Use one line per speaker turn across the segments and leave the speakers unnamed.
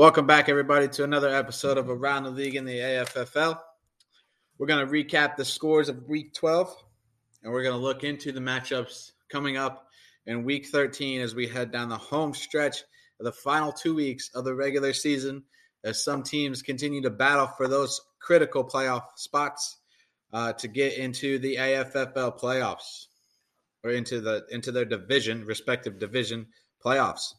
Welcome back, everybody, to another episode of Around the League in the AFFL. We're going to recap the scores of Week 12, and we're going to look into the matchups coming up in Week 13 as we head down the home stretch of the final two weeks of the regular season as some teams continue to battle for those critical playoff spots uh, to get into the AFFL playoffs or into the into their division, respective division playoffs.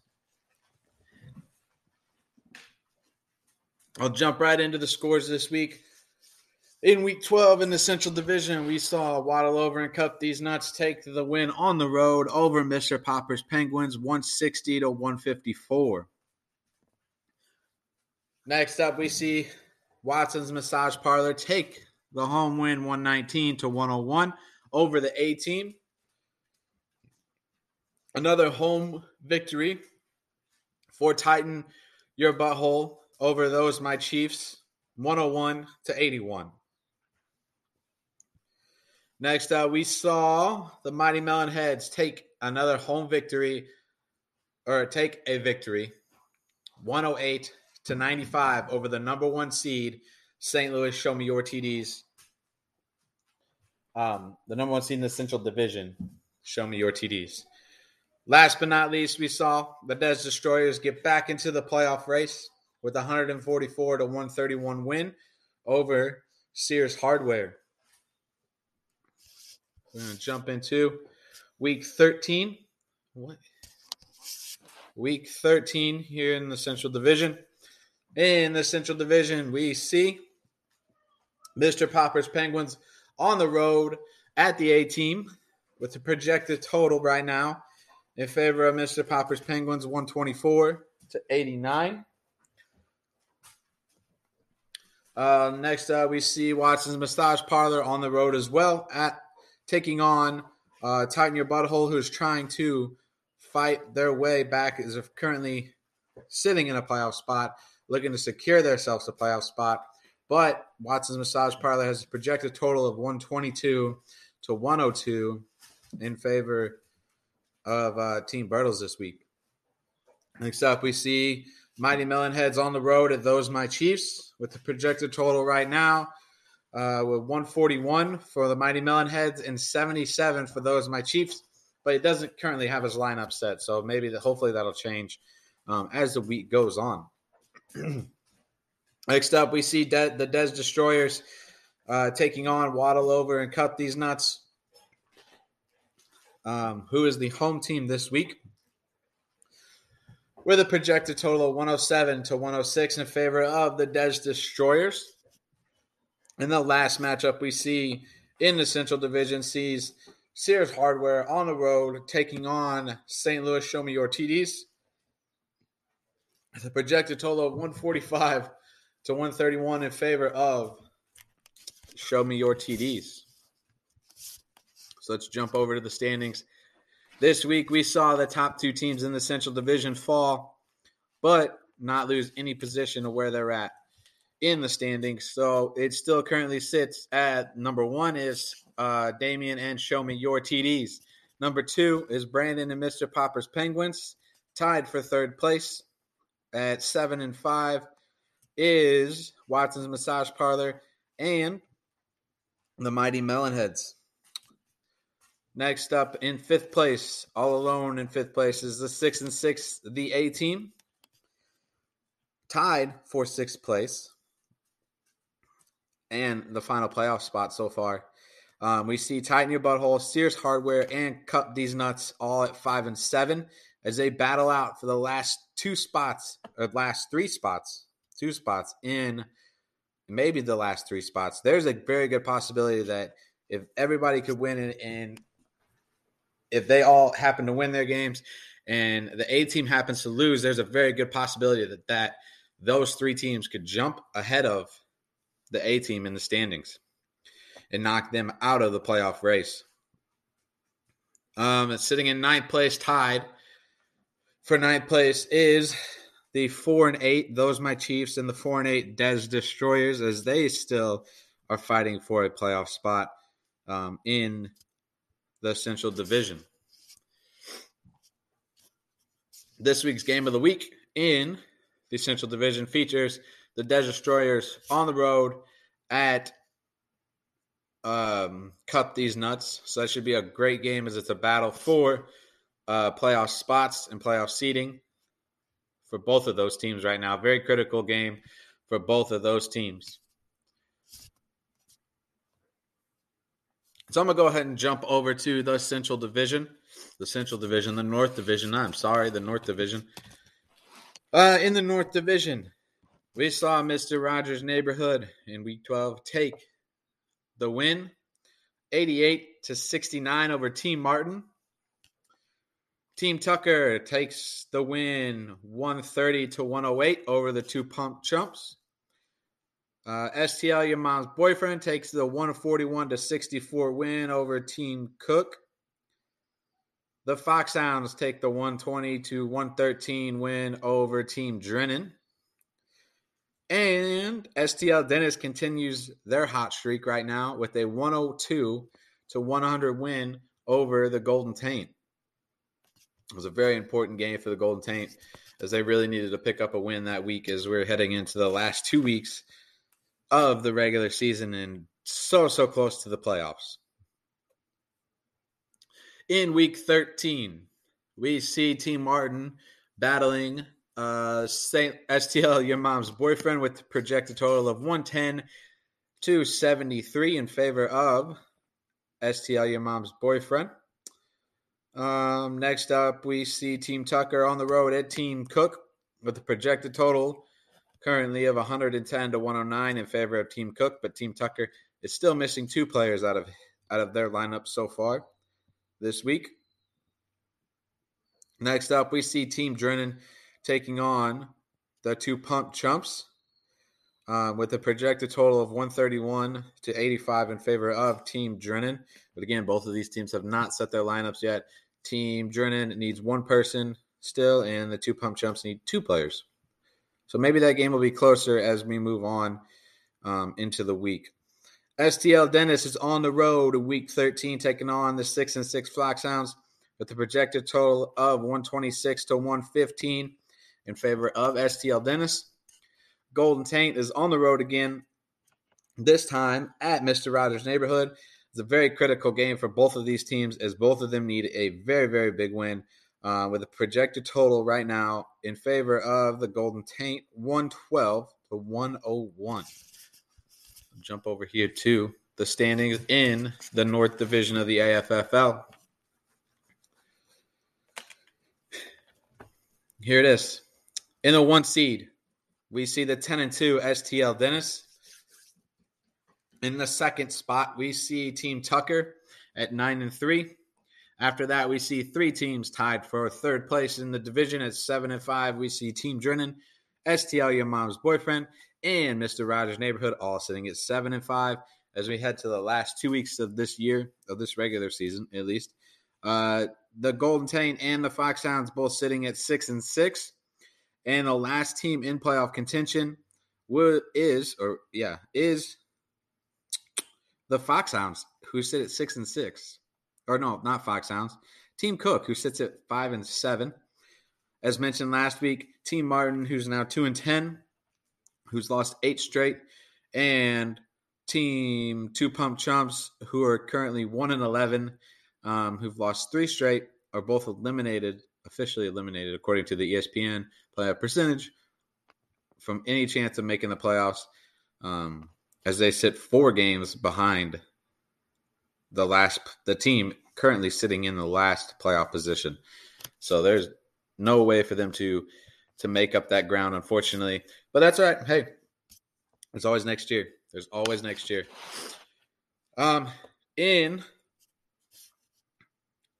I'll jump right into the scores this week. In week 12 in the Central Division, we saw Waddle over and Cut these nuts take the win on the road over Mr. Popper's Penguins 160 to 154. Next up, we see Watson's Massage Parlor take the home win 119 to 101 over the A team. Another home victory for Tighten, your butthole, over those my Chiefs, 101 to 81. Next up, we saw the Mighty Melon Heads take another home victory, or take a victory, 108 to 95 over the number one seed, St. Louis. Show me your TDs. Um, the number one seed in the Central Division. Show me your TDs. Last but not least, we saw the Des Destroyers get back into the playoff race with 144 to 131 win over Sears Hardware. We're going to jump into week 13. What? Week 13 here in the Central Division. In the Central Division, we see Mr. Popper's Penguins on the road at the A team with the projected total right now in favor of Mr. Popper's Penguins 124 to 89. Uh, next up, we see Watson's Massage Parlor on the road as well at taking on uh, Tighten Your Butthole, who's trying to fight their way back, is currently sitting in a playoff spot, looking to secure themselves a playoff spot. But Watson's Massage Parlor has a projected total of 122 to 102 in favor of uh, Team Bertles this week. Next up, we see Mighty Melon Heads on the road at those my Chiefs with the projected total right now uh, with 141 for the Mighty Melon Heads and 77 for those my Chiefs. But it doesn't currently have his lineup set, so maybe the, hopefully that'll change um, as the week goes on. Next up, we see De- the Des Destroyers uh, taking on Waddle over and Cut These Nuts, um, who is the home team this week with a projected total of 107 to 106 in favor of the Des Destroyers. In the last matchup we see in the Central Division sees Sears Hardware on the road taking on St. Louis Show Me Your TDs. The projected total of 145 to 131 in favor of Show Me Your TDs. So let's jump over to the standings. This week, we saw the top two teams in the Central Division fall, but not lose any position of where they're at in the standings. So it still currently sits at number one is uh, Damien and Show Me Your TDs. Number two is Brandon and Mr. Popper's Penguins, tied for third place at seven and five is Watson's Massage Parlor and the Mighty Melonheads. Next up in fifth place, all alone in fifth place, is the six and six, the A team, tied for sixth place and the final playoff spot so far. Um, we see Tighten Your Butthole, Sears Hardware, and Cut These Nuts all at five and seven as they battle out for the last two spots, or last three spots, two spots in maybe the last three spots. There's a very good possibility that if everybody could win and, and if they all happen to win their games and the A team happens to lose, there's a very good possibility that that those three teams could jump ahead of the A team in the standings and knock them out of the playoff race. Um, sitting in ninth place, tied for ninth place is the four and eight. Those my Chiefs and the four and eight Des Destroyers, as they still are fighting for a playoff spot um, in the Central Division. This week's game of the week in the Central Division features the Des Destroyers on the road at um, Cut These Nuts. So that should be a great game as it's a battle for uh, playoff spots and playoff seeding for both of those teams right now. Very critical game for both of those teams. So I'm going to go ahead and jump over to the Central Division. The Central Division, the North Division. I'm sorry, the North Division. Uh, in the North Division, we saw Mr. Rogers' neighborhood in Week 12 take the win, 88 to 69 over Team Martin. Team Tucker takes the win, 130 to 108 over the two Pump Chumps. Uh, STL, your mom's boyfriend, takes the 141 to 64 win over Team Cook. The Foxhounds take the 120 to 113 win over Team Drennan. And STL Dennis continues their hot streak right now with a 102 to 100 win over the Golden Taint. It was a very important game for the Golden Taint as they really needed to pick up a win that week as we're heading into the last two weeks of the regular season and so, so close to the playoffs. In week 13, we see Team Martin battling uh, Saint STL, your mom's boyfriend, with projected total of 110 to 73 in favor of STL, your mom's boyfriend. Um, next up, we see Team Tucker on the road at Team Cook with a projected total currently of 110 to 109 in favor of Team Cook, but Team Tucker is still missing two players out of out of their lineup so far this week. Next up, we see Team Drennan taking on the two Pump Chumps uh, with a projected total of 131 to 85 in favor of Team Drennan. But again, both of these teams have not set their lineups yet. Team Drennan needs one person still, and the two Pump Chumps need two players. So maybe that game will be closer as we move on um, into the week. STL Dennis is on the road in week 13, taking on the 6 and 6 Foxhounds with a projected total of 126 to 115 in favor of STL Dennis. Golden Taint is on the road again, this time at Mr. Rogers' neighborhood. It's a very critical game for both of these teams as both of them need a very, very big win. Uh, with a projected total right now in favor of the Golden Taint, 112 to 101 jump over here to the standings in the North Division of the AFFL. Here it is. In the one seed, we see the 10 and 2 STL Dennis. In the second spot, we see Team Tucker at 9 and 3. After that, we see three teams tied for third place in the division at 7 and 5. We see Team Drennan, STL Your Mom's Boyfriend, and Mr. Rogers' Neighborhood, all sitting at seven and five as we head to the last two weeks of this year, of this regular season at least. Uh, the Golden Taint and the Foxhounds both sitting at six and six. And the last team in playoff contention is, or yeah, is the Foxhounds, who sit at six and six. Or no, not Foxhounds. Team Cook, who sits at five and seven. As mentioned last week, Team Martin, who's now two and ten, who's lost eight straight, and Team Two Pump Chumps, who are currently one and eleven, um, who've lost three straight, are both eliminated, officially eliminated according to the ESPN playoff percentage from any chance of making the playoffs, um, as they sit four games behind the last the team currently sitting in the last playoff position. So there's no way for them to to make up that ground, unfortunately. But that's all right. Hey, there's always next year. There's always next year. Um, in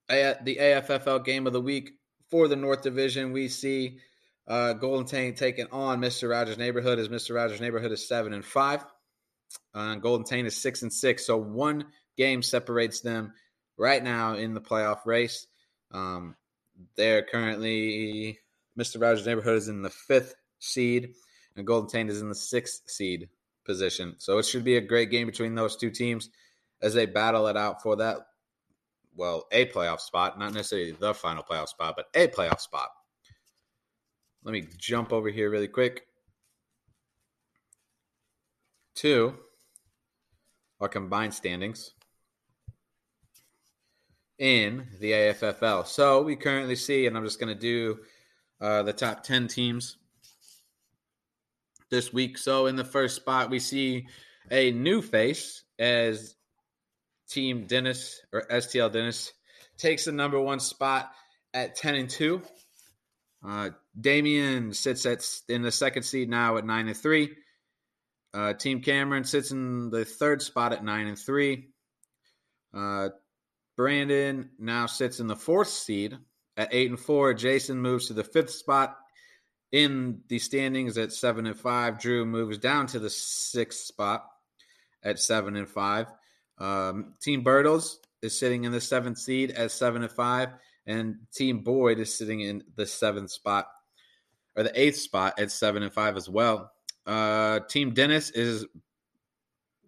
the AFFL game of the week for the North Division, we see uh, Golden Taint taking on Mr. Rogers' Neighborhood as Mr. Rogers' Neighborhood is seven and five. Uh, Golden Taint is six and six. So one game separates them right now in the playoff race. Um, they're currently Mr. Rogers' Neighborhood is in the fifth seed and Golden Taint is in the sixth seed position. So it should be a great game between those two teams as they battle it out for that, well, a playoff spot, not necessarily the final playoff spot, but a playoff spot. let me jump over here really quick Two, our combined standings in the AFFL. So we currently see, and I'm just going to do uh, the top 10 teams this week. So in the first spot, we see a new face as Team Dennis or STL Dennis takes the number one spot at 10 and 2. Uh, Damien sits at in the second seed now at 9 and 3. Uh, Team Cameron sits in the third spot at 9 and 3. Uh, Brandon now sits in the fourth seed at 8 and 4. Jason moves to the fifth spot in the standings at 7 and 5. Drew moves down to the sixth spot at 7 and 5. Um, Team Bertles is sitting in the seventh seed at 7 and 5 and Team Boyd is sitting in the seventh spot or the eighth spot at seven and five as well. Uh, Team Dennis is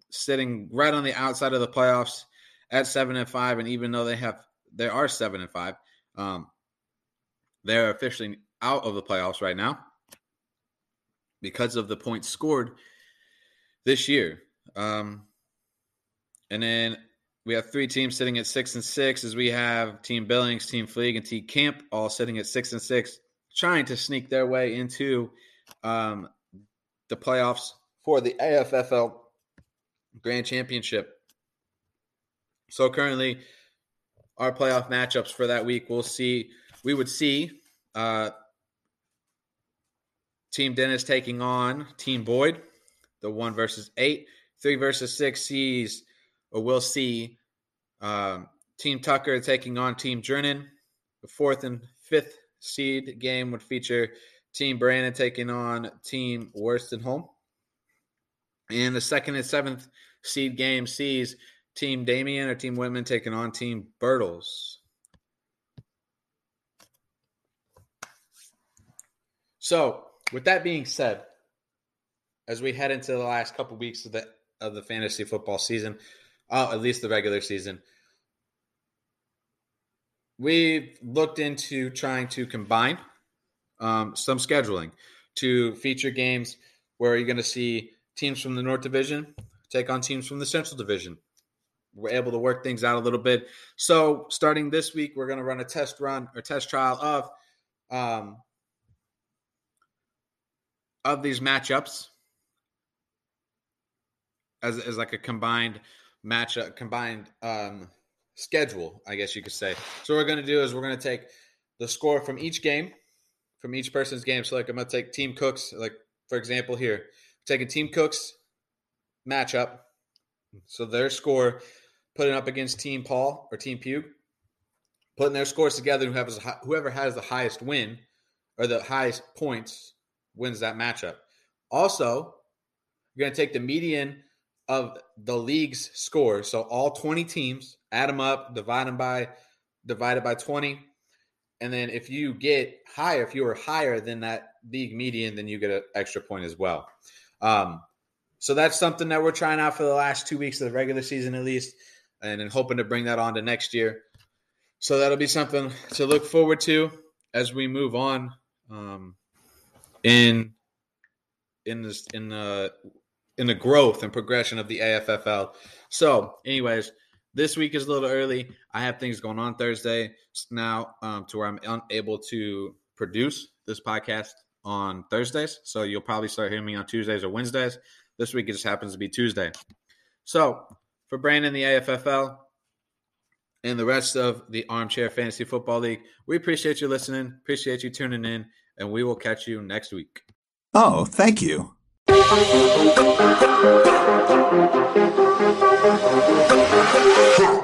sitting right on the outside of the playoffs at seven and five, and even though they have they are seven and five, um, they're officially out of the playoffs right now because of the points scored this year. Um, and then we have three teams sitting at six and six, as we have Team Billings, Team Fleeg, and Team Camp all sitting at six and six, trying to sneak their way into um, the playoffs for the AFFL Grand Championship. So currently, our playoff matchups for that week, we'll see. We would see uh, Team Dennis taking on Team Boyd, the one versus eight, three versus six sees or we'll see um, Team Tucker taking on Team Drennan. The fourth and fifth seed game would feature Team Brandon taking on Team Home. And the second and seventh seed game sees Team Damien or Team Whitman taking on Team Bertles. So, with that being said, as we head into the last couple weeks of the of the fantasy football season, uh, at least the regular season. We've looked into trying to combine um, some scheduling to feature games where you're going to see teams from the North Division take on teams from the Central Division. We're able to work things out a little bit. So, starting this week, we're going to run a test run or test trial of um, of these matchups as, as like a combined matchup, combined um, schedule, I guess you could say. So what we're going to do is we're going to take the score from each game, from each person's game. So like I'm going to take Team Cooks, like for example here, taking Team Cooks matchup, so their score, putting up against Team Paul or Team Pugh, putting their scores together. Whoever has, whoever has the highest win or the highest points wins that matchup. Also, you're going to take the median of the league's scores. So all 20 teams, add them up, divide them by divided by 20. And then if you get higher, if you are higher than that league median, then you get an extra point as well. Um, so that's something that we're trying out for the last two weeks of the regular season, at least, and then hoping to bring that on to next year. So that'll be something to look forward to as we move on um, in in this in the in the growth and progression of the AFFL. So, anyways, this week is a little early. I have things going on Thursday now um, to where I'm unable to produce this podcast on Thursdays. So you'll probably start hearing me on Tuesdays or Wednesdays. This week it just happens to be Tuesday. So for Brandon, the AFFL, and the rest of the Armchair Fantasy Football League, we appreciate you listening, appreciate you tuning in, and we will catch you next week.
Oh, thank you. Huh.